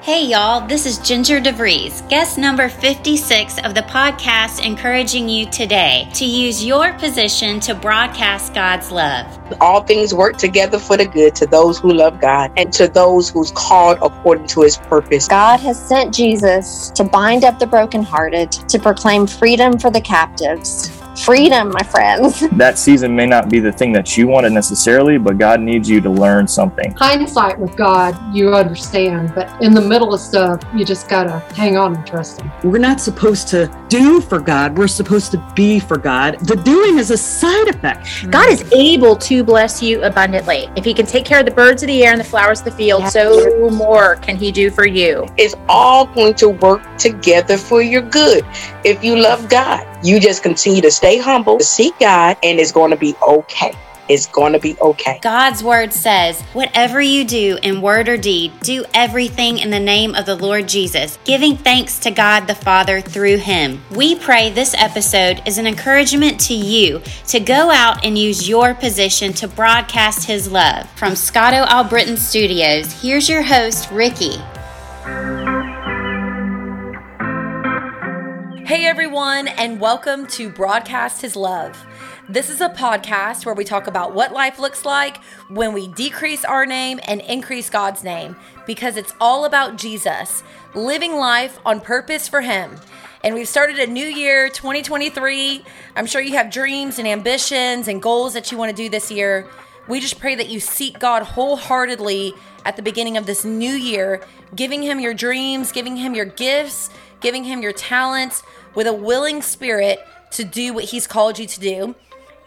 Hey y'all, this is Ginger DeVries, guest number 56 of the podcast, encouraging you today to use your position to broadcast God's love. All things work together for the good to those who love God and to those who's called according to his purpose. God has sent Jesus to bind up the brokenhearted, to proclaim freedom for the captives freedom, my friends. That season may not be the thing that you wanted necessarily, but God needs you to learn something. Hindsight with God, you understand, but in the middle of stuff, you just gotta hang on and trust Him. We're not supposed to do for God, we're supposed to be for God. The doing is a side effect. God is able to bless you abundantly. If He can take care of the birds of the air and the flowers of the field, yeah. so more can He do for you. It's all going to work together for your good if you love God. You just continue to stay humble, to seek God, and it's going to be okay. It's going to be okay. God's word says, Whatever you do in word or deed, do everything in the name of the Lord Jesus, giving thanks to God the Father through him. We pray this episode is an encouragement to you to go out and use your position to broadcast his love. From Scotto Albritton Studios, here's your host, Ricky. Hey everyone, and welcome to Broadcast His Love. This is a podcast where we talk about what life looks like when we decrease our name and increase God's name because it's all about Jesus, living life on purpose for Him. And we've started a new year, 2023. I'm sure you have dreams and ambitions and goals that you want to do this year. We just pray that you seek God wholeheartedly at the beginning of this new year, giving Him your dreams, giving Him your gifts, giving Him your talents with a willing spirit to do what he's called you to do.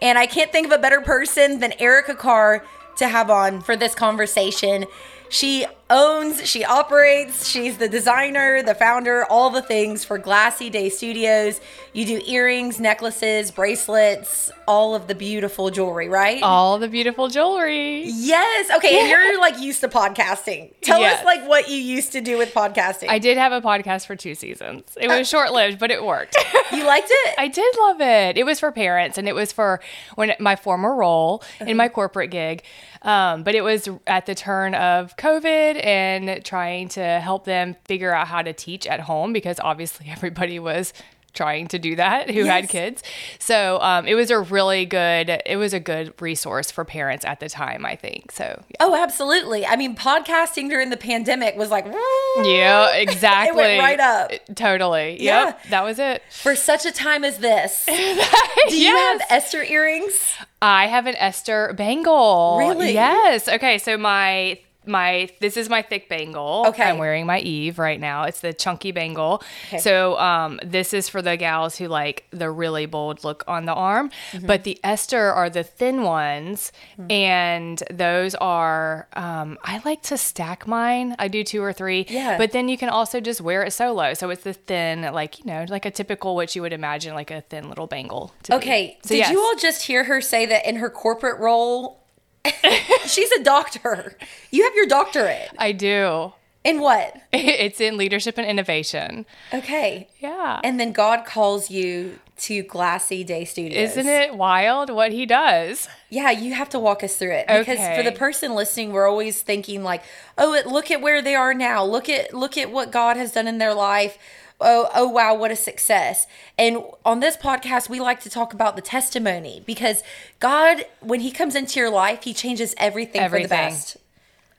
And I can't think of a better person than Erica Carr to have on for this conversation. She owns, she operates, she's the designer, the founder, all the things for Glassy Day Studios. You do earrings, necklaces, bracelets, all of the beautiful jewelry, right? All the beautiful jewelry. Yes. Okay. And you're like used to podcasting. Tell yes. us like what you used to do with podcasting. I did have a podcast for two seasons. It was short lived, but it worked. You liked it? I did love it. It was for parents and it was for when my former role uh-huh. in my corporate gig. Um, but it was at the turn of COVID and trying to help them figure out how to teach at home because obviously everybody was trying to do that who yes. had kids. So um, it was a really good, it was a good resource for parents at the time, I think. So, yeah. oh, absolutely. I mean, podcasting during the pandemic was like, yeah, exactly. it went right up. Totally. Yeah. Yep. That was it. For such a time as this. do you yes. have Esther earrings? I have an Esther bangle. Really? Yes. Okay. So my my this is my thick bangle. Okay. I'm wearing my Eve right now. It's the chunky bangle. Okay. So um this is for the gals who like the really bold look on the arm. Mm-hmm. But the Esther are the thin ones mm-hmm. and those are um I like to stack mine. I do two or three. Yeah. But then you can also just wear it solo. So it's the thin, like, you know, like a typical what you would imagine like a thin little bangle. okay. So Did yes. you all just hear her say that in her corporate role She's a doctor. You have your doctorate. I do. In what? It's in leadership and innovation. Okay. Yeah. And then God calls you to Glassy Day Studios. Isn't it wild what he does? Yeah, you have to walk us through it because okay. for the person listening, we're always thinking like, "Oh, look at where they are now. Look at look at what God has done in their life." Oh, oh wow, what a success. And on this podcast, we like to talk about the testimony because God, when He comes into your life, He changes everything, everything. for the best.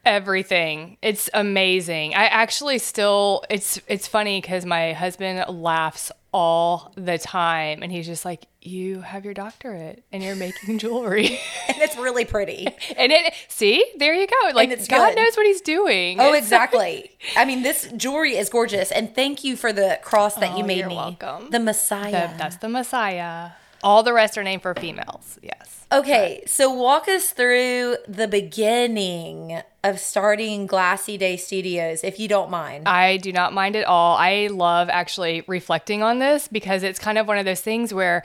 Everything. It's amazing. I actually still it's it's funny cuz my husband laughs all the time and he's just like you have your doctorate and you're making jewelry. And it's really pretty. And it see? There you go. Like god good. knows what he's doing. Oh exactly. I mean this jewelry is gorgeous. And thank you for the cross that oh, you made you're me. welcome. The messiah. The, that's the messiah all the rest are named for females yes Okay, so walk us through the beginning of starting Glassy Day Studios, if you don't mind. I do not mind at all. I love actually reflecting on this because it's kind of one of those things where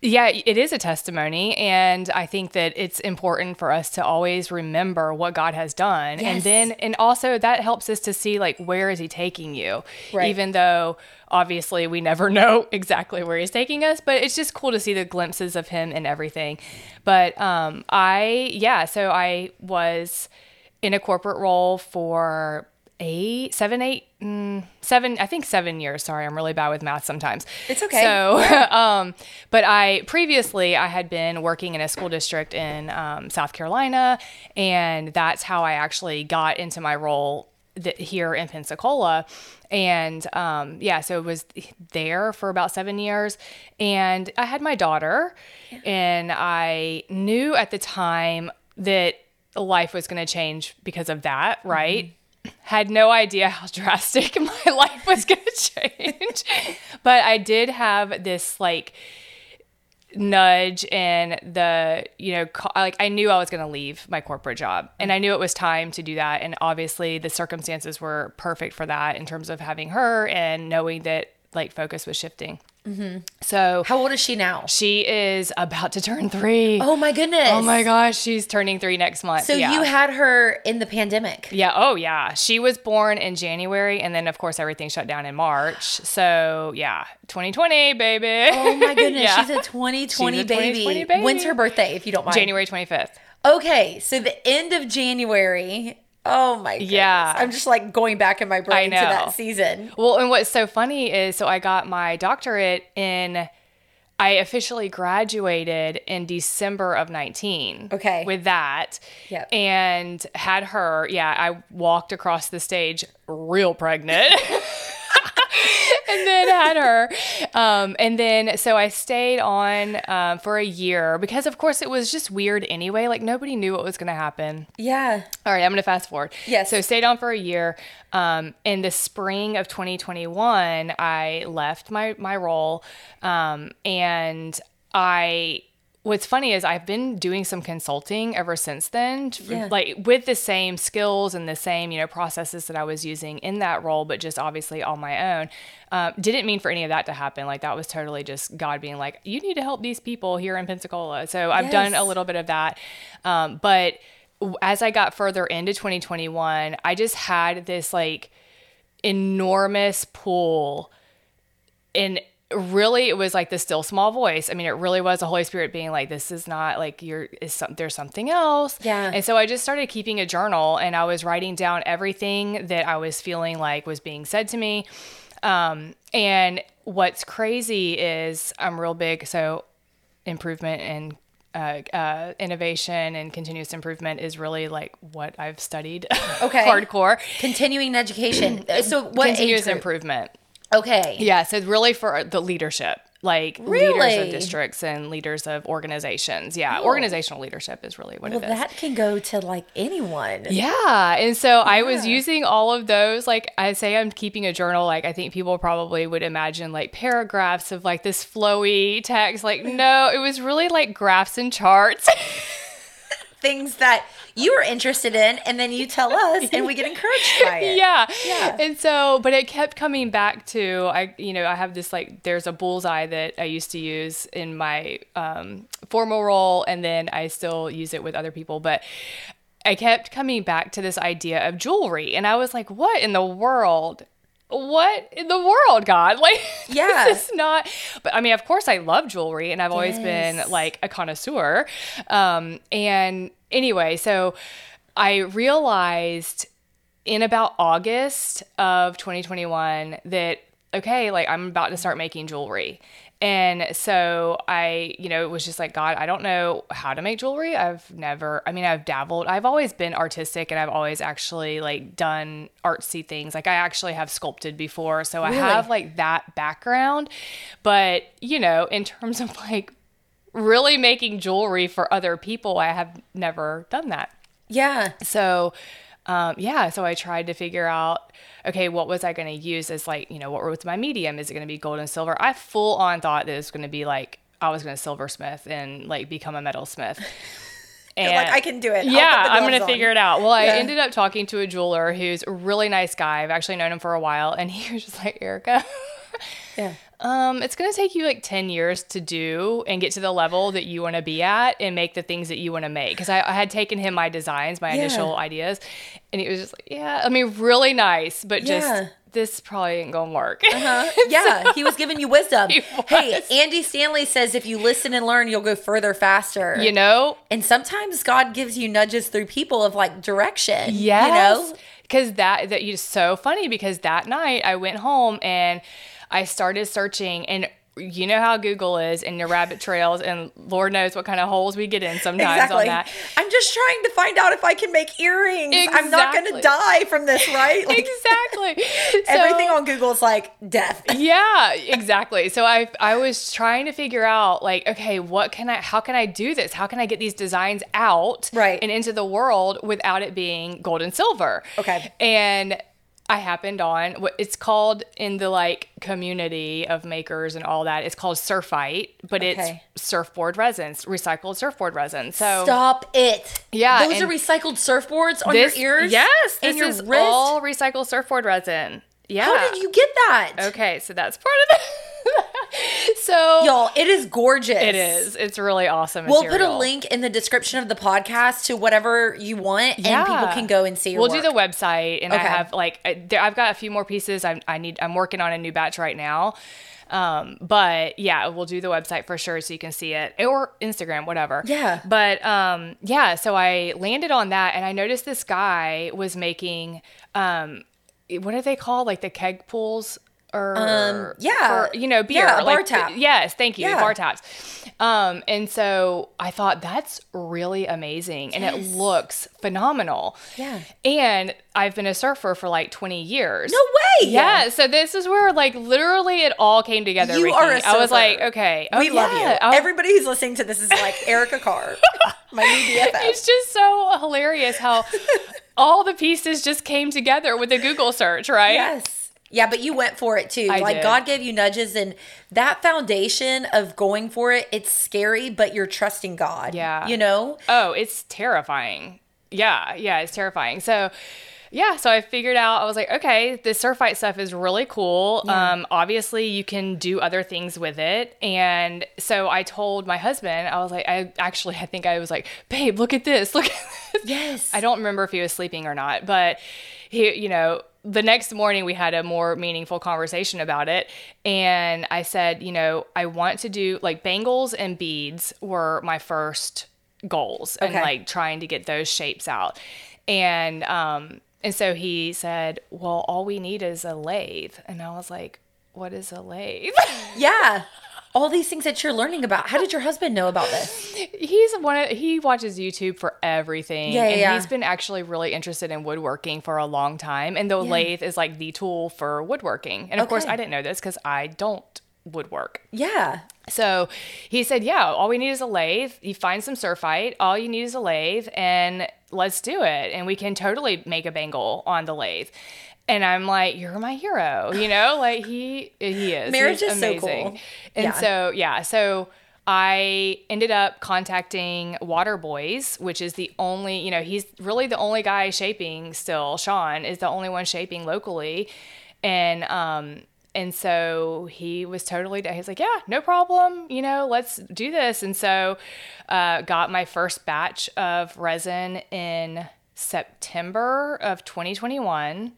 yeah, it is a testimony. And I think that it's important for us to always remember what God has done. Yes. And then, and also that helps us to see, like, where is He taking you? Right. Even though obviously we never know exactly where He's taking us, but it's just cool to see the glimpses of Him and everything. But um, I, yeah, so I was in a corporate role for eight, seven, eight, mm, seven. I think seven years. Sorry, I'm really bad with math sometimes. It's okay. So, um, but I previously I had been working in a school district in um, South Carolina, and that's how I actually got into my role that here in Pensacola. And um, yeah, so it was there for about seven years. And I had my daughter, and I knew at the time that life was going to change because of that, right? Had no idea how drastic my life was going to change. but I did have this like, nudge and the you know like I knew I was going to leave my corporate job and I knew it was time to do that and obviously the circumstances were perfect for that in terms of having her and knowing that like focus was shifting. Mm-hmm. So How old is she now? she is about to turn 3. Oh my goodness. Oh my gosh, she's turning 3 next month. So yeah. you had her in the pandemic. Yeah. Oh, yeah. She was born in January, and then of course everything shut down in March. So yeah, 2020, baby. Oh my goodness. Yeah. She's a 2020, She's a baby. 2020 baby. When's her birthday, if you don't mind? January 25th. Okay, so the end of January. Oh my goodness. Yeah. I'm just like going back in my brain to that season. Well, and what's so funny is so I got my doctorate in I officially graduated in December of 19. Okay. With that. Yep. And had her, yeah, I walked across the stage real pregnant. and then had her. Um, and then, so I stayed on um, for a year because, of course, it was just weird anyway. Like, nobody knew what was going to happen. Yeah. All right, I'm going to fast forward. Yes. So stayed on for a year. Um, in the spring of 2021, I left my my role, um, and I. What's funny is I've been doing some consulting ever since then, Yeah. like with the same skills and the same you know processes that I was using in that role, but just obviously on my own. Um, didn't mean for any of that to happen. Like that was totally just God being like, you need to help these people here in Pensacola. So I've done a little bit of that, um, but as I got further into 2021, I just had this like enormous pull and really it was like the still small voice. I mean, it really was the Holy Spirit being like, this is not like you're is some, there's something else. Yeah. And so I just started keeping a journal and I was writing down everything that I was feeling like was being said to me. Um, and what's crazy is I'm real big. So improvement and uh, uh, innovation and continuous improvement is really like what I've studied. Okay. hardcore. Continuing education. so what continuous improvement. Okay. Yeah, so really for the leadership, like leaders of districts and leaders of organizations. Yeah, organizational leadership is really what Well, it is. that can go to like anyone. Yeah. And so I was using all of those. Like I say, I'm keeping a journal. Like I think people probably would imagine like paragraphs of like this flowy text. Like, mm. no, it was really like graphs and charts. Things that you are interested in, and then you tell us, and we get encouraged by it. yeah. Yeah. And so, but it kept coming back to I, you know, I have this like there's a bullseye that I used to use in my um, formal role, and then I still use it with other people, but. I kept coming back to this idea of jewelry, and I was like, "What in the world? What in the world, God? Like, Yeah. this is not." But I mean, of course, I love jewelry, and I've always been like a connoisseur. Um, and anyway, so I realized in about August of 2021 that okay, like I'm about to start making jewelry. And so I, you know, it was just like, God, I don't know how to make jewelry. I've never, I mean, I've dabbled. I've always been artistic and I've always actually like done artsy things. Like I actually have sculpted before. So I have like that background. But, you know, in terms of like really making jewelry for other people, I have never done that. Yeah. So, um, yeah, so I tried to figure out, okay, what was I going to use as like, you know, what was my medium? Is it going to be gold and silver? I full on thought that it was going to be like, I was going to silversmith and like become a metalsmith. And like, I can do it. Yeah, I'm gonna on. figure it out. Well, I ended up talking to a jeweler who's a really nice guy. I've actually known him for a while. And he was just like, Erica, Yeah. Um, it's going to take you like 10 years to do and get to the level that you want to be at and make the things that you want to make. Because I, I had taken him my designs, my Yeah. initial ideas, and he was just like, yeah, I mean, really nice, but Yeah. just this probably ain't gonna work. Uh-huh. Yeah, he was giving you wisdom. He Hey. Andy Stanley says if you listen and learn, you'll go further faster. you know? And sometimes God gives you nudges through people of like direction. Yes. You know? Because that that is so funny because that night I went home and I started searching and you know how Google is and your rabbit trails and Lord knows what kind of holes we get in sometimes Exactly. on that. I'm just trying to find out if I can make earrings. I'm not going to die from this, right? Like exactly. everything on Google is like death. yeah exactly so i i was trying to figure out like okay what can i how can i do this how can i get these designs out Right. and into the world without it being gold and silver Okay. and i happened on what it's called in the like community of makers and all that it's called surfite but Okay. it's surfboard resins recycled surfboard resin so Stop it. Yeah, Those are recycled surfboards on this your ears? yes And this your is wrist? all recycled surfboard resin yeah How did you get that? okay so that's part of it so Y'all, it is gorgeous. It is. It's really awesome. We'll put a link in the description of the podcast to whatever you want, and people can go and see We'll work. do the website, and I have like I- I've got a few more pieces. I'm I need I'm working on a new batch right now. Um, but yeah, we'll do the website for sure so you can see it or Instagram, whatever. Yeah. But um, yeah, so I landed on that, and I noticed this guy was making um, what are they called? Like the keg pools. Or Um, yeah. for, you know, beer, Yeah, bar like yes, thank you, Yeah. bar taps. Um, and so I thought that's really amazing, and it looks phenomenal. Yeah. And I've been a surfer for like 20 years. No way. Yeah, so this is where like literally it all came together. You Ricky. are a I was like, okay, oh, we love yeah. you. Oh, Everybody who's listening to this is like Erica Carr, my new BFF. it's just so hilarious how all the pieces just came together with a Google search, right? Yes. Yeah, but you went for it too. I like did. God gave you nudges and that foundation of going for it, it's scary, but you're trusting God. Yeah. You know? Oh, it's terrifying. Yeah, yeah, it's terrifying. So, yeah, so I figured out I was like, okay, the surfite stuff is really cool. Um, obviously, you can do other things with it, and so I told my husband, I was like, I actually, I think I was like, babe, look at this, look at this. Yes. I don't remember if he was sleeping or not, but he, you know, the next morning we had a more meaningful conversation about it. And I said, you know, I want to do like bangles and beads were my first goals and like trying to get those shapes out. And, um, and so he said, well, all we need is a lathe. And I was like, what is a lathe? Yeah. All these things that you're learning about. How did your husband know about this? he's one of he watches YouTube for everything. Yeah, yeah, and yeah. he's been actually really interested in woodworking for a long time. And the lathe is like the tool for woodworking. And of course, I didn't know this because I don't woodwork. Yeah. So he said, Yeah, all we need is a lathe. You find some surfite, all you need is a lathe, and let's do it. And we can totally make a bangle on the lathe. And I'm like, You're my hero, you know? Like he he is. Marriage He's is so amazing. cool. And Yeah. so yeah, so I ended up contacting Water Boys, which is the only, you know, he's really the only guy shaping still. Sean is the only one shaping locally. And um and so he was totally he's like, Yeah, no problem, you know, let's do this. And so uh got my first batch of resin in September of 2021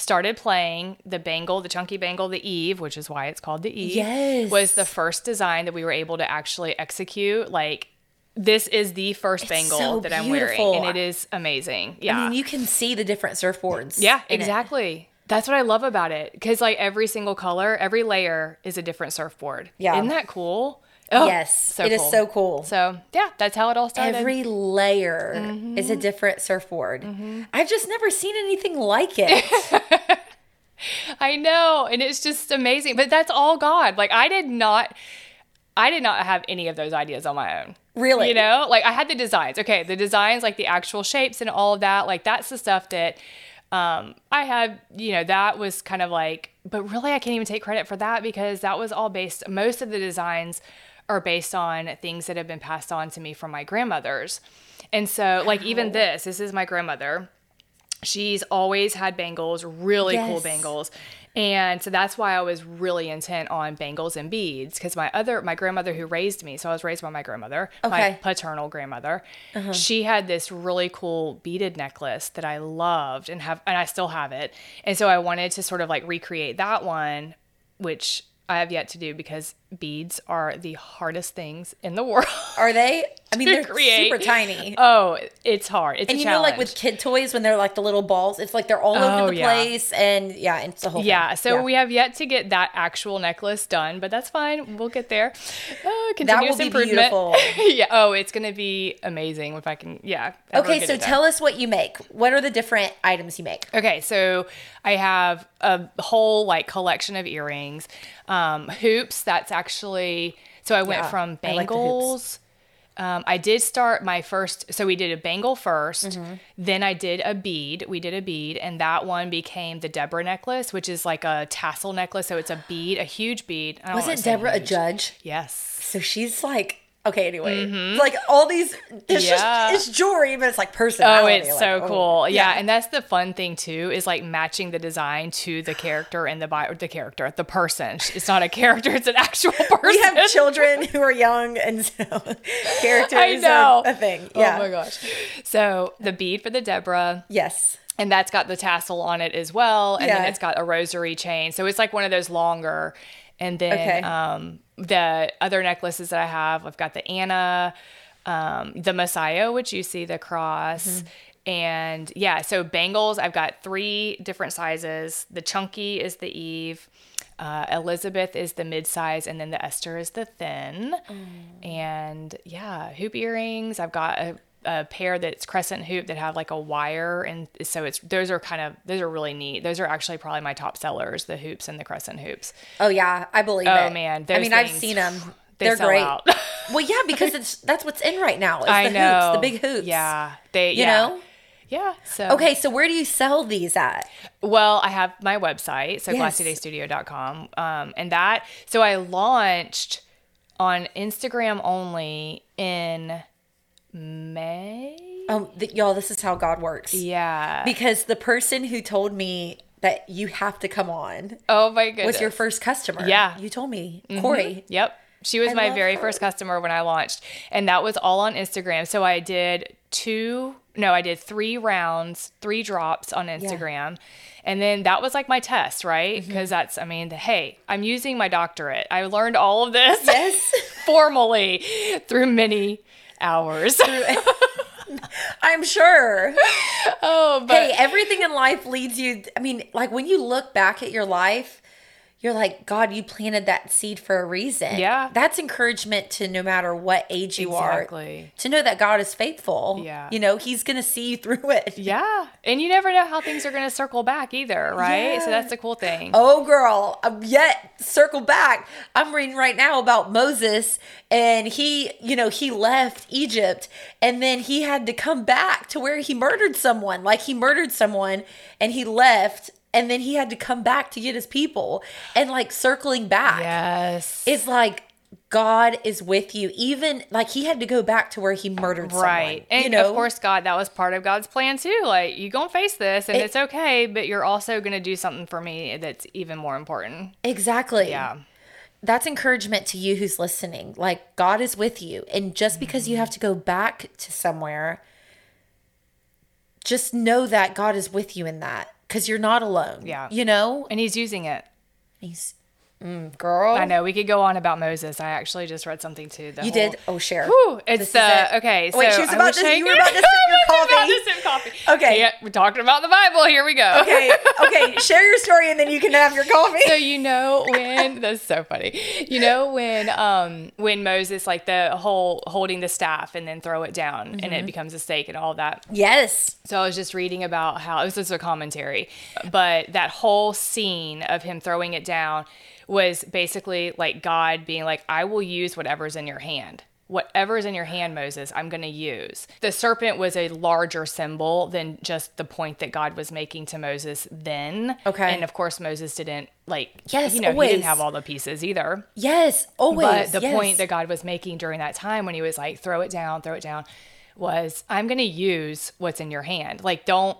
started playing the bangle, the chunky bangle, the Eve, which is why it's called the Eve. Yes. Was the first design that we were able to actually execute. Like, this is the first bangle so that I'm beautiful. wearing, and it is amazing. Yeah. I mean, you can see the different surfboards. yeah, in it. exactly. That's what I love about it. Because, like, every single color, every layer is a different surfboard. Yeah. Isn't that cool? Oh, Yes, it is so cool. So, yeah, that's how it all started. Every layer is a Mm-hmm. different surfboard. I've just never seen anything like it. I know, and it's just amazing. But that's all God. Like I did not I did not have any of those ideas on my own. Really? You know? Like I had the designs. Okay, the designs like the actual shapes and all of that, like that's the stuff that um I had, you know, that was kind of like but really I can't even take credit for that because that was all based most of the designs are based on things that have been passed on to me from my grandmothers. And so like even this, this is my grandmother she's always had bangles, really cool bangles. And so that's why I was really intent on bangles and beads because my other my grandmother who raised me, so I was raised by my grandmother, my paternal grandmother. Uh-huh. She had this really cool beaded necklace that I loved and have and I still have it. And so I wanted to sort of like recreate that one, which I have yet to do because beads are the hardest things in the world. Are they? I mean, they're create. super tiny. Oh, it's hard. It's and you know, like with kid toys, when they're like the little balls, it's like they're all over Oh, the yeah. place, and yeah, it's the whole. Yeah, thing. so we have yet to get that actual necklace done, but that's fine. We'll get there. Uh, continuous be improvement. beautiful. yeah. Oh, it's gonna be amazing if I can. Yeah. Okay, so tell us what you make. What are the different items you make? Okay, so I have a whole like collection of earrings, um, hoops. That's actually so I went Yeah, from I like bangles. um, I did start my first. So we did a bangle 1st Mm-hmm. Then I did a bead. We did a bead, and that one became the Deborah necklace, which is like a tassel necklace. So it's a bead, a huge bead. I don't Was wanna it say Deborah a judge? Yes. So she's like, okay, anyway, like all these, it's Mm-hmm. Yeah. just it's jewelry, but it's like person. Oh, it's like, so oh, cool. Yeah. and that's the fun thing too is like matching the design to the character and the bi- the character, the person. It's not a character; it's an actual person. We have children who are young, and so characters I know. are a thing. Yeah. Oh my gosh. So the bead for the Deborah. Yes. And that's got the tassel on it as well. And then it's got a rosary chain. So it's like one of those longer. And then Okay. um, the other necklaces that I have, I've got the Anna, um, the Messiah, which you see the cross. Mm-hmm. And yeah, so bangles, I've got three different sizes. The chunky is the Eve. Uh, Elizabeth is the mid size, and then the Esther is the thin. And yeah, hoop earrings. I've got a, a pair that's crescent hoop that have like a wire, and so it's those are kind of those are really neat. Those are actually probably my top sellers, the hoops and the crescent hoops. Oh yeah, I believe it. Oh, it. man, I mean, I've seen them. they They're sell great. out. well, yeah, because it's that's what's in right now. I the know hoops, the big hoops. Yeah, they You yeah. know. Yeah. So Okay, so where do you sell these at? Well, I have my website, so Yes. glassydaystudio.com. Um, and that, so I launched on Instagram only in May. Um, th- y'all, this is how God works. Yeah. Because the person who told me that you have to come on oh my goodness. was your first customer. Yeah. You told me, Mhm. Corey. Yep. She was I my very her. first customer when I launched. And that was all on Instagram. So I did two, no, I did three rounds, three drops on Instagram. And then that was like my test, right? Mm-hmm. Because that's, I mean, the, hey, I'm using my doctorate. I learned all of this Yes. formally through many hours. I'm sure. oh, but hey, everything in life leads you. I mean, like when you look back at your life, you're like, God, you planted that seed for a reason. Yeah. That's encouragement to no matter what age you Exactly. are, to know that God is faithful. Yeah. You know, He's going to see you through it. yeah. And you never know how things are going to circle back either, right? So that's the cool thing. Oh, girl. Um, yet, circle back. I'm reading right now about Moses, and he, you know, he left Egypt, and then he had to come back to where he murdered someone. Like, he murdered someone, and he left, and then he had to come back to get his people. And, like, circling back Yes. is like, God is with you. Even like he had to go back to where he murdered Right. someone. And you know? of course, God, that was part of God's plan too. Like, you going to face this and It- it's okay, but you're also going to do something for me that's even more important. Exactly. Yeah. That's encouragement to you who's listening. Like God is with you. And just because you have to go back to somewhere, just know that God is with you in that because you're not alone. Yeah. You know? And He's using it. He's, mm, girl. I know we could go on about Moses. I actually just read something too. the You whole- did? Oh, share. Whew, it's the it. okay. So Wait, she was about to- you were about to sip your coffee. sip coffee. Okay. Yeah, we're talking about the Bible. Here we go. Okay. Okay. share your story and then you can have your coffee. so you know when that's so funny. You know when um when Moses like the whole holding the staff and then throw it down and Mm-hmm. it becomes a stake and all that. yes. So I was just reading about how it was just a commentary, but that whole scene of him throwing it down was basically like God being like, I will use whatever's in your hand. Whatever's in your hand, Moses, I'm going to use. The serpent was a larger symbol than just the point that God was making to Moses then. Okay. And of course, Moses didn't like, Yes, you know, he didn't have all the pieces either. Yes. Always. But the yes. point that God was making during that time when he was like, throw it down, throw it down, was I'm going to use what's in your hand. Like, don't,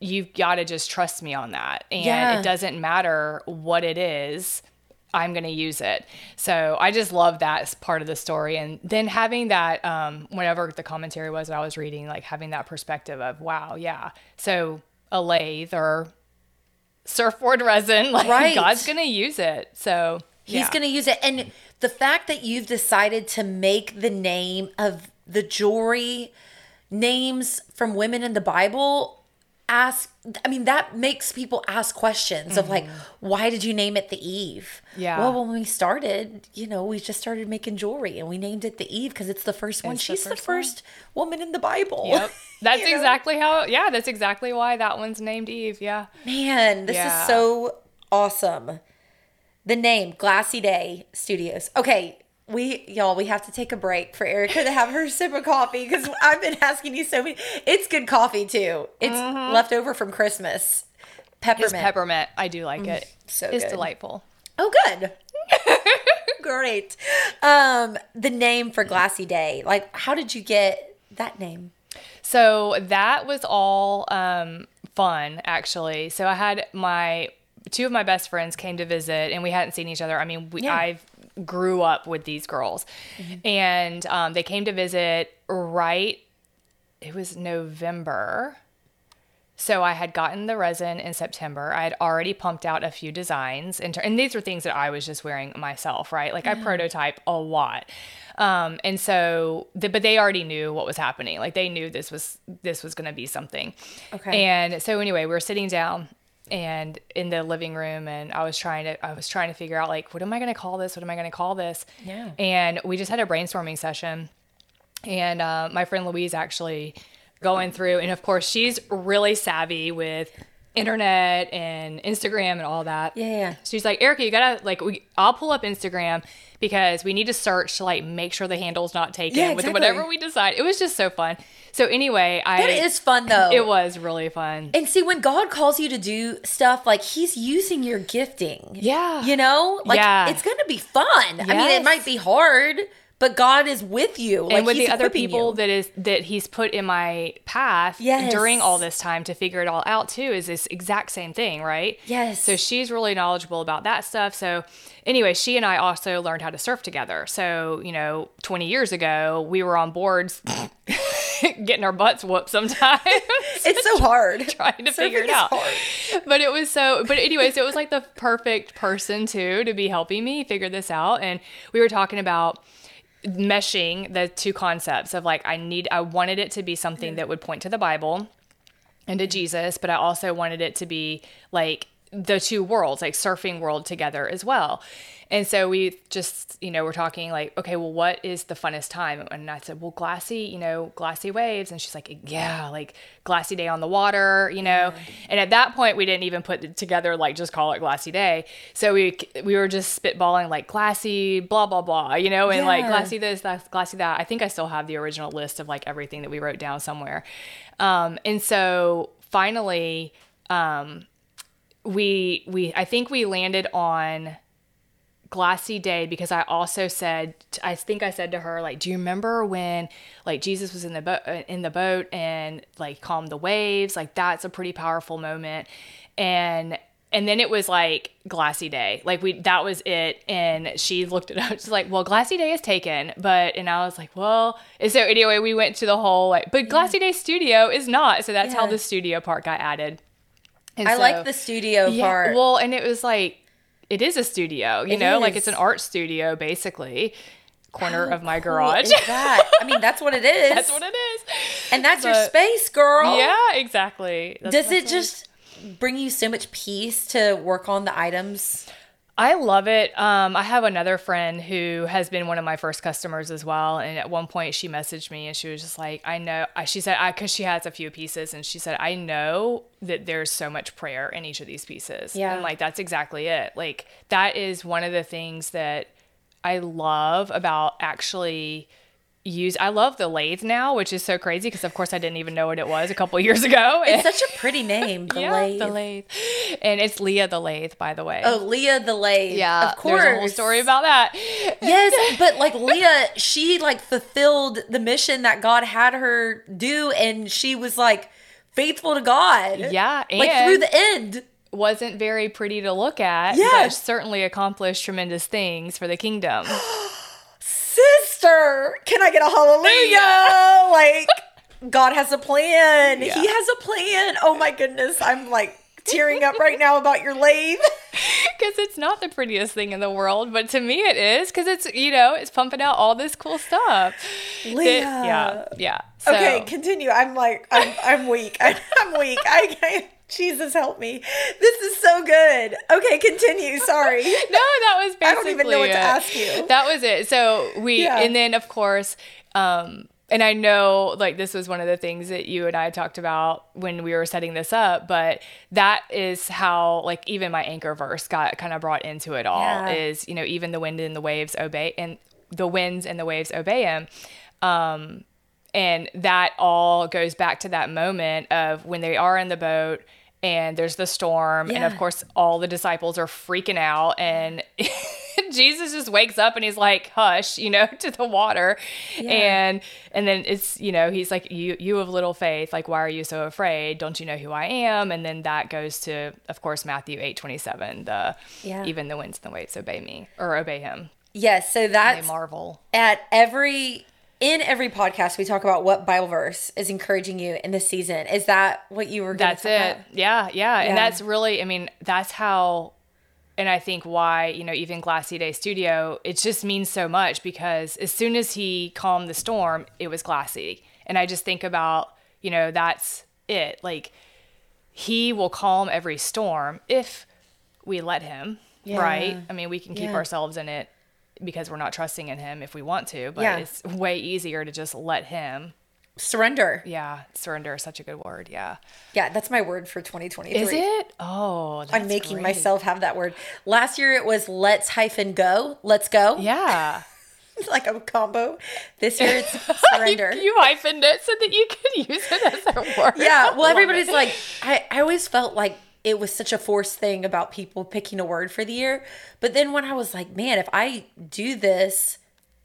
you've got to just trust me on that. And Yeah. it doesn't matter what it is. I'm going to use it. So I just love that as part of the story. And then having that, um, whatever the commentary was that I was reading, like having that perspective of, wow, yeah. So a lathe or surfboard resin, like Right. God's going to use it. So He's yeah. going to use it. And the fact that you've decided to make the name of the jewelry names from women in the Bible ask I mean that makes people ask questions of like why did you name it the Eve? Mm-hmm. Yeah. Well, when we started, you know, we just started making jewelry and we named it the Eve because it's the first one. It's She's the first one. first woman in the Bible. Yep. That's You know? exactly how, yeah, that's exactly why that one's named Eve. Yeah. Man, this Yeah. is so awesome. The name Glassy Day Studios. Okay, we y'all we have to take a break for Erica to have her sip of coffee because I've been asking you so many. It's good coffee too. It's left over from Christmas. Peppermint. It's peppermint. I do like it. so it's good. delightful. Oh, good. Great. Um, the name for Glassy Day. Like, how did you get that name? So that was all um, fun, actually. So I had my two of my best friends came to visit, and we hadn't seen each other. I mean, we, Yeah. I grew up with these girls, and um, they came to visit right. It was November. So I had gotten the resin in September. I had already pumped out a few designs, and, and these were things that I was just wearing myself, right? Like I prototype a lot, um, and so, the, but they already knew what was happening. Like they knew this was this was going to be something. Okay. And so anyway, we were sitting down and in the living room, and I was trying to I was trying to figure out like what am I going to call this? What am I going to call this? Yeah. And we just had a brainstorming session and uh, my friend Louise actually going through, and of course she's really savvy with internet and Instagram and all that. Yeah, yeah. She's like, Erica, you gotta like, we, I'll pull up Instagram because we need to search to like make sure the handle's not taken Yeah, with whatever we decide. It was just so fun. So anyway, I That is fun though. it was really fun. And see, when God calls you to do stuff, like He's using your gifting. Yeah. You know? Like, Yeah. it's going to be fun. I mean, it might be hard, but God is with you. Like, and with he's the other people you. that is that he's put in my path Yes. during all this time to figure it all out too is this exact same thing, right? Yes. So she's really knowledgeable about that stuff. So anyway, she and I also learned how to surf together. So, you know, 20 years ago, we were on boards getting our butts whooped sometimes. it's so hard. trying to figure it out. hard. But it was so, but anyway, so it was like the perfect person too to be helping me figure this out. And we were talking about meshing the two concepts of like, I need, I wanted it to be something that would point to the Bible and to Jesus, but I also wanted it to be like the two worlds, like surfing world together as well. And so we just, you know, we're talking like, okay, well, what is the funnest time? And I said, well, glassy, you know, glassy waves. And she's like, yeah, like glassy day on the water, you know. And at that point, we didn't even put it together like just call it glassy day. So we we were just spitballing like glassy, blah blah blah, you know, and like glassy this, that's glassy that. I think I still have the original list of like everything that we wrote down somewhere. Um, and so finally, um, we we I think we landed on glassy day because I also said I think I said to her like do you remember when like Jesus was in the boat uh, in the boat and like calmed the waves? Like that's a pretty powerful moment. And and then it was like glassy day. Like we that was it. And she looked it up she's like well glassy day is taken. But and i was like well and so anyway we went to the whole like but glassy day studio is not. So that's how the studio part got added And I so- like the studio part. well, and it was like it is a studio, you It know, like it's an art studio basically. Corner How of my cool garage. that? I mean, that's what it is. That's what it is. And that's your space, girl. Yeah, exactly. That's- Does it just bring you so much peace to work on the items? I love it. Um, I have another friend who has been one of my first customers as well. And at one point, she messaged me and she was just like, "I know." I, she said, "I," because she has a few pieces, and she said, "I know that there's so much prayer in each of these pieces." Yeah. and like that's exactly it. Like that is one of the things that I love about actually use. I love the lathe now, which is so crazy because of course I didn't even know what it was a couple years ago. It's such a pretty name, the yeah, lathe. the lathe, and it's Leah the lathe, by the way. Oh, Leah the lathe. Yeah, of course. There's a whole story about that. yes, but like Leah, she like fulfilled the mission that God had her do, and she was like faithful to God. Yeah, like and- through the end. wasn't very pretty to look at, Yes. but certainly accomplished tremendous things for the kingdom. Can I get a hallelujah? Like God has a plan. Yeah. He has a plan. Oh my goodness. I'm like tearing up right now about your lathe. Because it's not the prettiest thing in the world, but to me it is because it's, you know, it's pumping out all this cool stuff. Leah. yeah, yeah. So, Okay, continue. I'm like, I'm, I'm weak. I'm weak. I, I, Jesus help me. This is so good. Okay, continue. Sorry. no, that was basically I don't even know what to ask you. That was it. So we, Yeah. and then of course, um, and I know like this was one of the things that you and I talked about when we were setting this up, but that is how like even my anchor verse got kind of brought into it all Yeah. is, you know, even the wind and the waves obey and the winds and the waves obey him. Um, and that all goes back to that moment of when they are in the boat and there's the storm. And of course all the disciples are freaking out. And Jesus just wakes up and he's like hush you know to the water. And and then it's you know he's like you you have little faith like why are you so afraid? Don't you know who I am? And then that goes to of course Matthew 8:27 the Yeah. even the winds and the waves obey me or obey him. Yes, so they that's marvel. at every in every podcast we talk about what Bible verse is encouraging you in this season. Is that what you were That's it. Yeah, yeah, Yeah. And that's really, I mean, that's how, and I think why, you know, even Glassy Day Studio, it just means so much because as soon as he calmed the storm, it was glassy. And I just think about, you know, that's it. Like, he will calm every storm if we let him, right? I mean, we can keep Yeah. ourselves in it because we're not trusting in him if we want to, but Yeah. it's way easier to just let him. Surrender. Yeah, surrender is such a good word. Yeah. Yeah, that's my word for 2023. Is it? Oh, I'm making great. myself have that word. Last year it was let's hyphen go. Let's go. Yeah. like a combo. This year it's surrender. you hyphened it so that you could use it as a word. yeah. Well, everybody's it. like, I, I always felt like it was such a forced thing about people picking a word for the year. But then when I was like, man, if I do this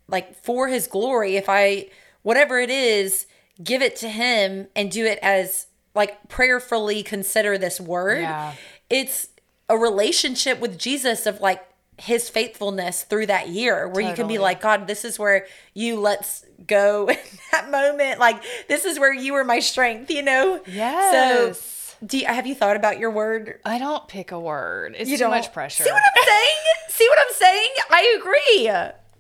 like for his glory, if I, whatever it is, give it to him and do it as like prayerfully consider this word, Yeah. it's a relationship with Jesus of like, his faithfulness through that year where you can be like god this is where you let's go in that moment like this is where you were my strength you know Yes. so do you, have you thought about your word I don't pick a word. It's you too don't much pressure. see what i'm saying see what i'm saying i agree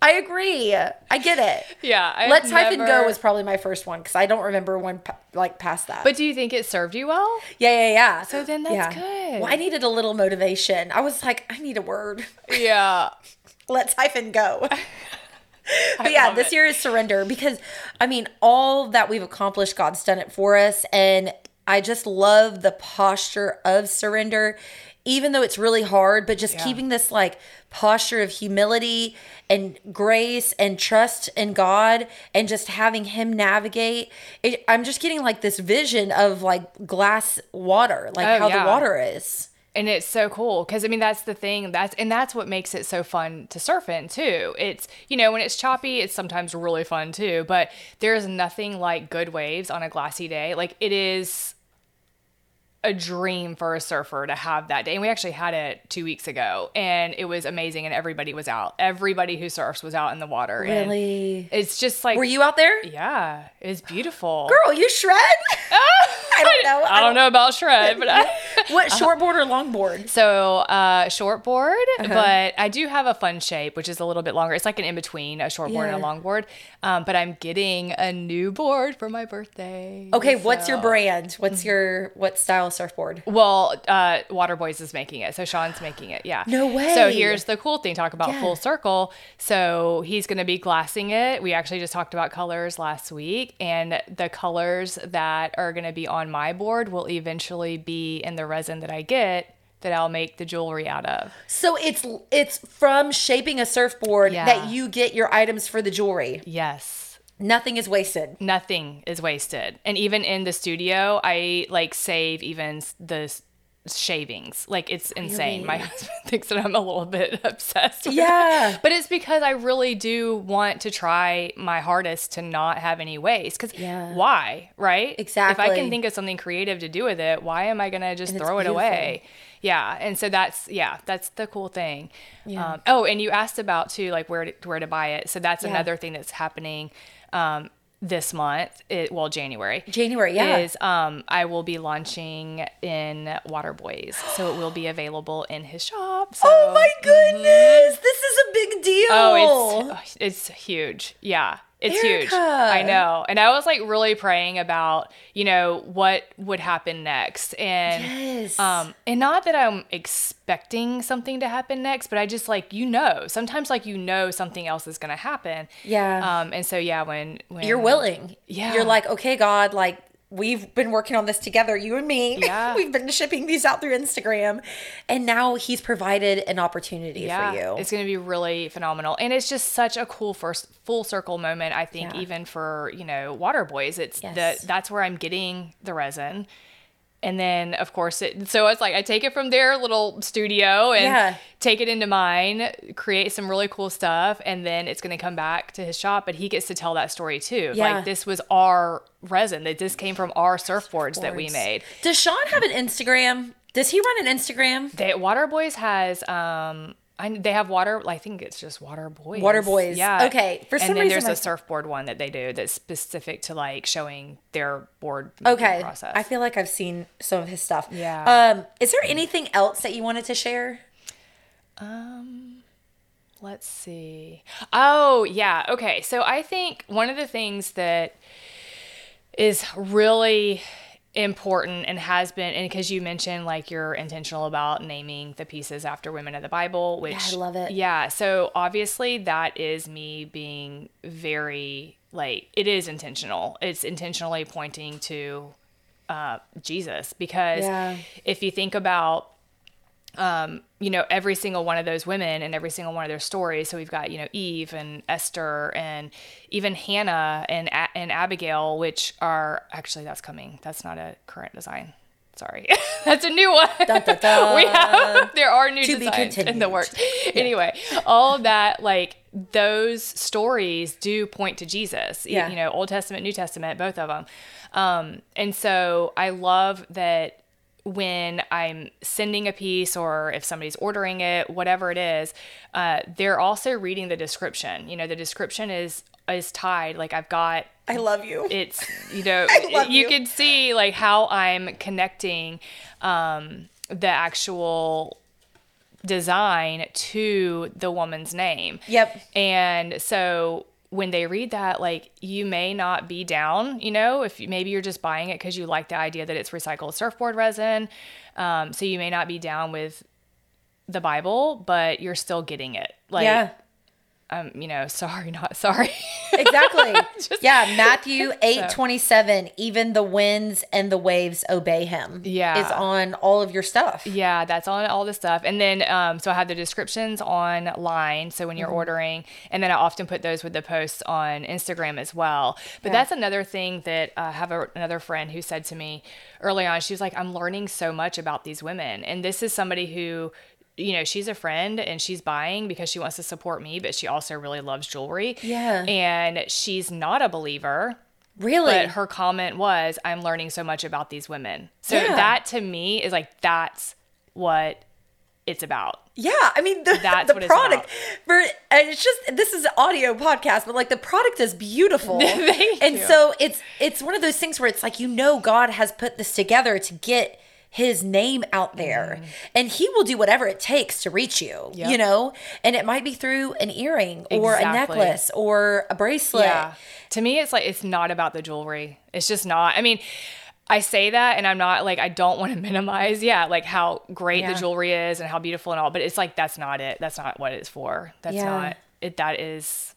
i agree i get it yeah. I've let's hyphen go was probably my first one because i don't remember one like past that But do you think it served you well? yeah yeah yeah So then that's good. well i needed a little motivation i was like i need a word Yeah. let's hyphen go. but yeah, this it. year is surrender because I mean, all that we've accomplished, God's done it for us. And I just love the posture of surrender, even though it's really hard, but just keeping this like posture of humility and grace and trust in God and just having Him navigate. It, I'm just getting like this vision of like glass water, like Oh, how yeah. the water is. and it's so cool because i mean that's the thing that's and that's what makes it so fun to surf in too it's you know when it's choppy it's sometimes really fun too but there's nothing like good waves on a glassy day like it is a dream for a surfer to have that day and we actually had it two weeks ago and it was amazing and everybody was out everybody who surfs was out in the water and Really? it's just like Were you out there? yeah it was beautiful Girl, you shred? I don't know. I don't know about shred, but I, What shortboard or longboard? So, uh, shortboard, Uh-huh. but I do have a fun shape, which is a little bit longer. It's like an in between a shortboard and a Yeah. longboard. Um, but I'm getting a new board for my birthday. Okay, what's your brand? What's your what style surfboard? Well, uh, Waterboys is making it, so Sean's making it. Yeah. No way. So here's the cool thing: talk about Yeah. full circle. So he's going to be glassing it. We actually just talked about colors last week, and the colors that are going to be on my board will eventually be in the resin that I get that I'll make the jewelry out of. So it's it's from shaping a surfboard Yeah. that you get your items for the jewelry. Yes. Nothing is wasted. nothing is wasted and even in the studio i like save even the shavings. Like it's insane. My husband thinks that I'm a little bit obsessed. Yeah. it. But it's because I really do want to try my hardest to not have any waste. Because Yeah. why, right? Exactly. If I can think of something creative to do with it, why am I going to just And throw it away? Yeah. And so that's, yeah, that's the cool thing. Um, oh, and you asked about too, like where to, where to buy it. So that's Yeah. another thing that's happening um, this month. It, well, January January, yeah. is um I will be launching in Waterboys, so it will be available in his shop. So. oh my goodness. This is a big deal. Oh, it's it's huge. Yeah. It's huge. I know. And I was like really praying about, you know, what would happen next. And Yes. um and not that I'm expecting something to happen next, but I just like you know, sometimes like you know something else is going to happen. Yeah. Um and so yeah, when when You're willing. Yeah. You're like, okay, God, like we've been working on this together, you and me. Yeah. we've been shipping these out through Instagram. And now he's provided an opportunity for you. It's going to be really phenomenal. And it's just such a cool first full circle moment, I think, Yeah. even for, you know, water boys. It's Yes. that that's where I'm getting the resin. And then of course it so it's like I take it from their little studio and Yeah. take it into mine, create some really cool stuff, and then it's gonna come back to his shop, but he gets to tell that story too. Yeah. Like this was our resin, that this came from our surfboards that we made. Does Sean have an Instagram? Does he run an Instagram? They Water Boys has um I, they have water. I think it's just Water Boys. Water Boys. Yeah. Okay, for some and then reason there's I- a surfboard one that they do that's specific to like showing their board Okay. process. I feel like I've seen some of his stuff. Yeah. Um, is there anything else that you wanted to share? Um, Let's see. Oh, yeah. Okay. So I think one of the things that is really important and has been and because you mentioned like you're intentional about naming the pieces after women of the bible which I love it. yeah so obviously that is me being very like it is intentional it's intentionally pointing to uh jesus because Yeah. if you think about um, you know, every single one of those women and every single one of their stories. So we've got, you know, Eve and Esther and even Hannah and A- and Abigail, which are actually that's coming. That's not a current design. Sorry, that's a new one. Dun, dun, dun. we have there are new To designs in the works. Anyway, all of that like those stories do point to Jesus. Yeah. you know, Old Testament, New Testament, both of them. Um, and so I love that when I'm sending a piece or if somebody's ordering it, whatever it is, uh, they're also reading the description. You know, the description is is tied. Like I've got I love you. it's you know you you. can see like how I'm connecting um, the actual design to the woman's name. Yep. And so when they read that, like you may not be down, you know, if you, maybe you're just buying it because you like the idea that it's recycled surfboard resin. Um, so you may not be down with the Bible, but you're still getting it. Like, yeah. Um, you know, sorry, not sorry. Exactly. Just- yeah, Matthew eight twenty seven. Even the winds and the waves obey him. Yeah. is on all of your stuff. Yeah, that's on all the stuff. And then, um, so I have the descriptions online. So when you're ordering, and then I often put those with the posts on Instagram as well. But that's another thing that uh, I have a, another friend who said to me early on, she was like, I'm learning so much about these women. And this is somebody who, you know, she's a friend and she's buying because she wants to support me, but she also really loves jewelry. Yeah. And she's not a believer. Really? But her comment was, I'm learning so much about these women. So Yeah. that to me is like, that's what it's about. Yeah, I mean the, That's the what it's product about. for and it's just this is an audio podcast, but like the product is beautiful. And you. so it's it's one of those things where it's like you know God has put this together to get his name out there Mm-hmm. and he will do whatever it takes to reach you you know and it might be through an earring or a necklace or a bracelet Yeah. To me, it's like, it's not about the jewelry. It's just not. I mean, I say that and I'm not like, I don't want to minimize, yeah, like how great Yeah. the jewelry is and how beautiful and all, but it's like, that's not it. That's not what it's for. That's Yeah. not it. That is,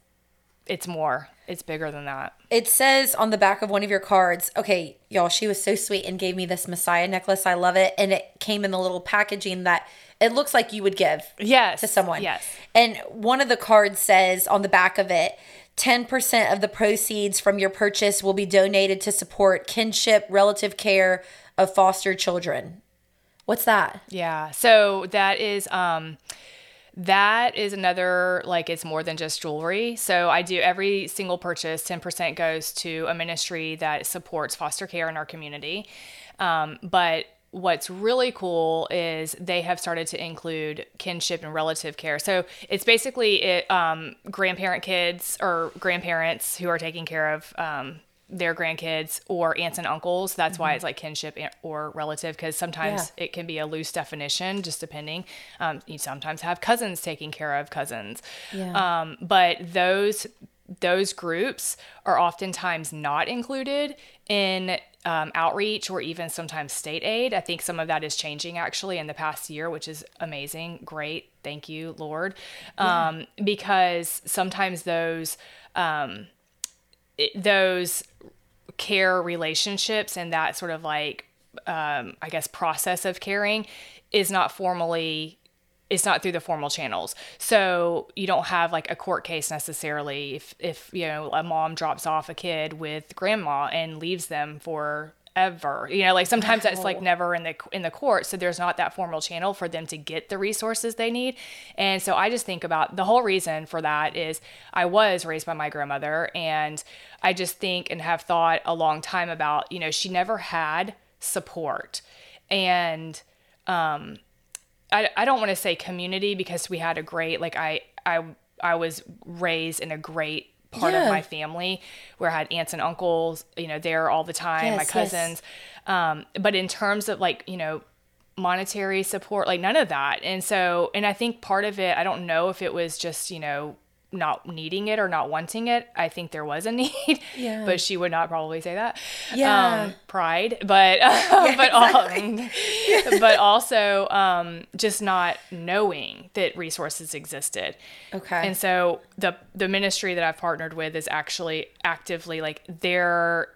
it's more, it's bigger than that. It says on the back of one of your cards, okay, y'all, she was so sweet and gave me this Messiah necklace. I love it. And it came in the little packaging that it looks like you would give Yes. to someone. Yes. And one of the cards says on the back of it, 10% of the proceeds from your purchase will be donated to support kinship, relative care of foster children. What's that? Yeah. So that is um that is another like it's more than just jewelry. So I do every single purchase 10% goes to a ministry that supports foster care in our community. Um, but what's really cool is they have started to include kinship and relative care. So it's basically it, um, grandparent kids or grandparents who are taking care of um, their grandkids or aunts and uncles. That's why it's like kinship or relative because sometimes it can be a loose definition, just depending. Um, you sometimes have cousins taking care of cousins. Yeah. Um, but those those groups are oftentimes not included in um, outreach or even sometimes state aid. I think some of that is changing actually in the past year, which is amazing. Great. Thank you, Lord. Um, because sometimes those, um, it, those care relationships and that sort of like, um, I guess, process of caring is not formally it's not through the formal channels. So you don't have like a court case necessarily if if you know a mom drops off a kid with grandma and leaves them for ever. You know, like sometimes that's like never in the in the court, so there's not that formal channel for them to get the resources they need. And so I just think about the whole reason for that is I was raised by my grandmother and I just think and have thought a long time about, you know, she never had support. And um I, I don't want to say community because we had a great like I I I was raised in a great part Yeah. of my family where I had aunts and uncles, you know, there all the time, my Yes, yes. cousins. Um, but in terms of like, you know, monetary support, like none of that. And so, and I think part of it, I don't know if it was just, you know, not needing it or not wanting it. I think there was a need, Yeah. but she would not probably say that. Yeah. Um, pride, but, but, um, but also, um, just not knowing that resources existed. Okay. And so the the ministry that I've partnered with is actually actively like they're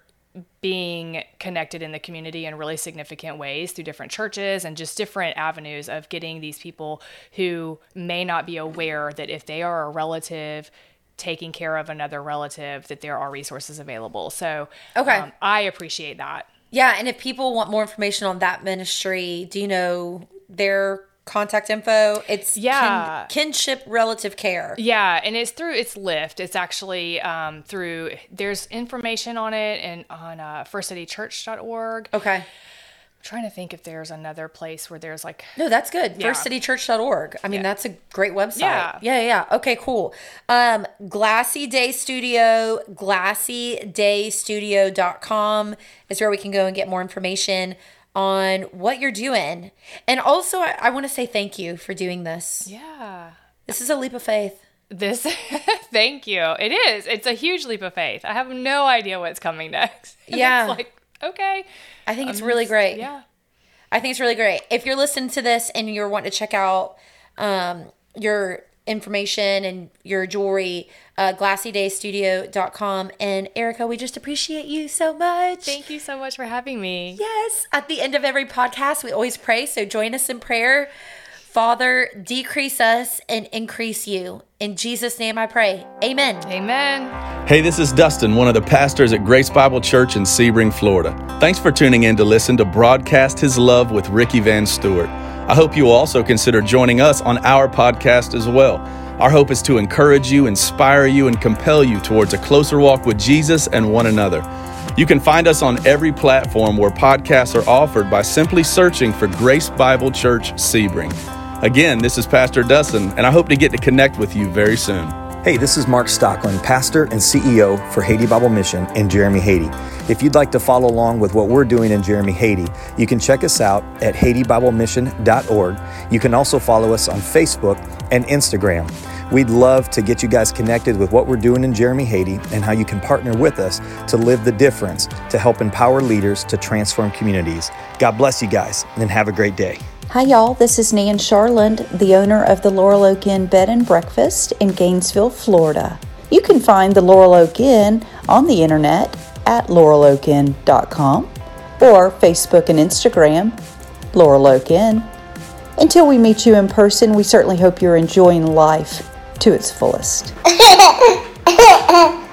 being connected in the community in really significant ways through different churches and just different avenues of getting these people who may not be aware that if they are a relative taking care of another relative that there are resources available. So Okay. um, I appreciate that. Yeah, and if people want more information on that ministry, do you know their contact info? It's kin- Yeah. kinship relative care. Yeah, and it's through it's Lyft. It's actually um, through there's information on it and on uh, firstcitychurch.org. Okay. I'm trying to think if there's another place where there's like No, that's good. Yeah. FirstCityChurch.org. I mean, that's a great website. Yeah. Yeah, yeah. Okay, cool. Um, Glassy Day Studio, glassydaystudio.com is where we can go and get more information on what you're doing. And also, I, I want to say thank you for doing this. yeah. This is a leap of faith. This thank you. It is. It's a huge leap of faith. I have no idea what's coming next. Yeah. It's like, okay. I think it's I'm really great. Yeah. I think it's really great. If you're listening to this and you're wanting to check out um, your information and your jewelry, uh, glassydaystudio.com. And Erica, we just appreciate you so much. Thank you so much for having me. Yes. At the end of every podcast, we always pray. So join us in prayer. Father, decrease us and increase you. In Jesus' name I pray. Amen. Amen. Hey, this is Dustin, one of the pastors at Grace Bible Church in Sebring, Florida. Thanks for tuning in to listen to Broadcast His Love with Ricky Van Stewart. I hope you will also consider joining us on our podcast as well. Our hope is to encourage you, inspire you, and compel you towards a closer walk with Jesus and one another. You can find us on every platform where podcasts are offered by simply searching for Grace Bible Church Sebring. Again, this is Pastor Dustin, and I hope to get to connect with you very soon. Hey, this is Mark Stockland, pastor and CEO for Haiti Bible Mission in Jérémie, Haiti. If you'd like to follow along with what we're doing in Jérémie, Haiti, you can check us out at haitibiblemission.org. You can also follow us on Facebook and Instagram. We'd love to get you guys connected with what we're doing in Jérémie, Haiti, and how you can partner with us to live the difference to help empower leaders to transform communities. God bless you guys, and have a great day. Hi, y'all. This is Nan Charland, the owner of the Laurel Oak Inn Bed and Breakfast in Gainesville, Florida. You can find the Laurel Oak Inn on the internet at laureloakinn.com or Facebook and Instagram, Laurel Oak Inn. Until we meet you in person, we certainly hope you're enjoying life to its fullest.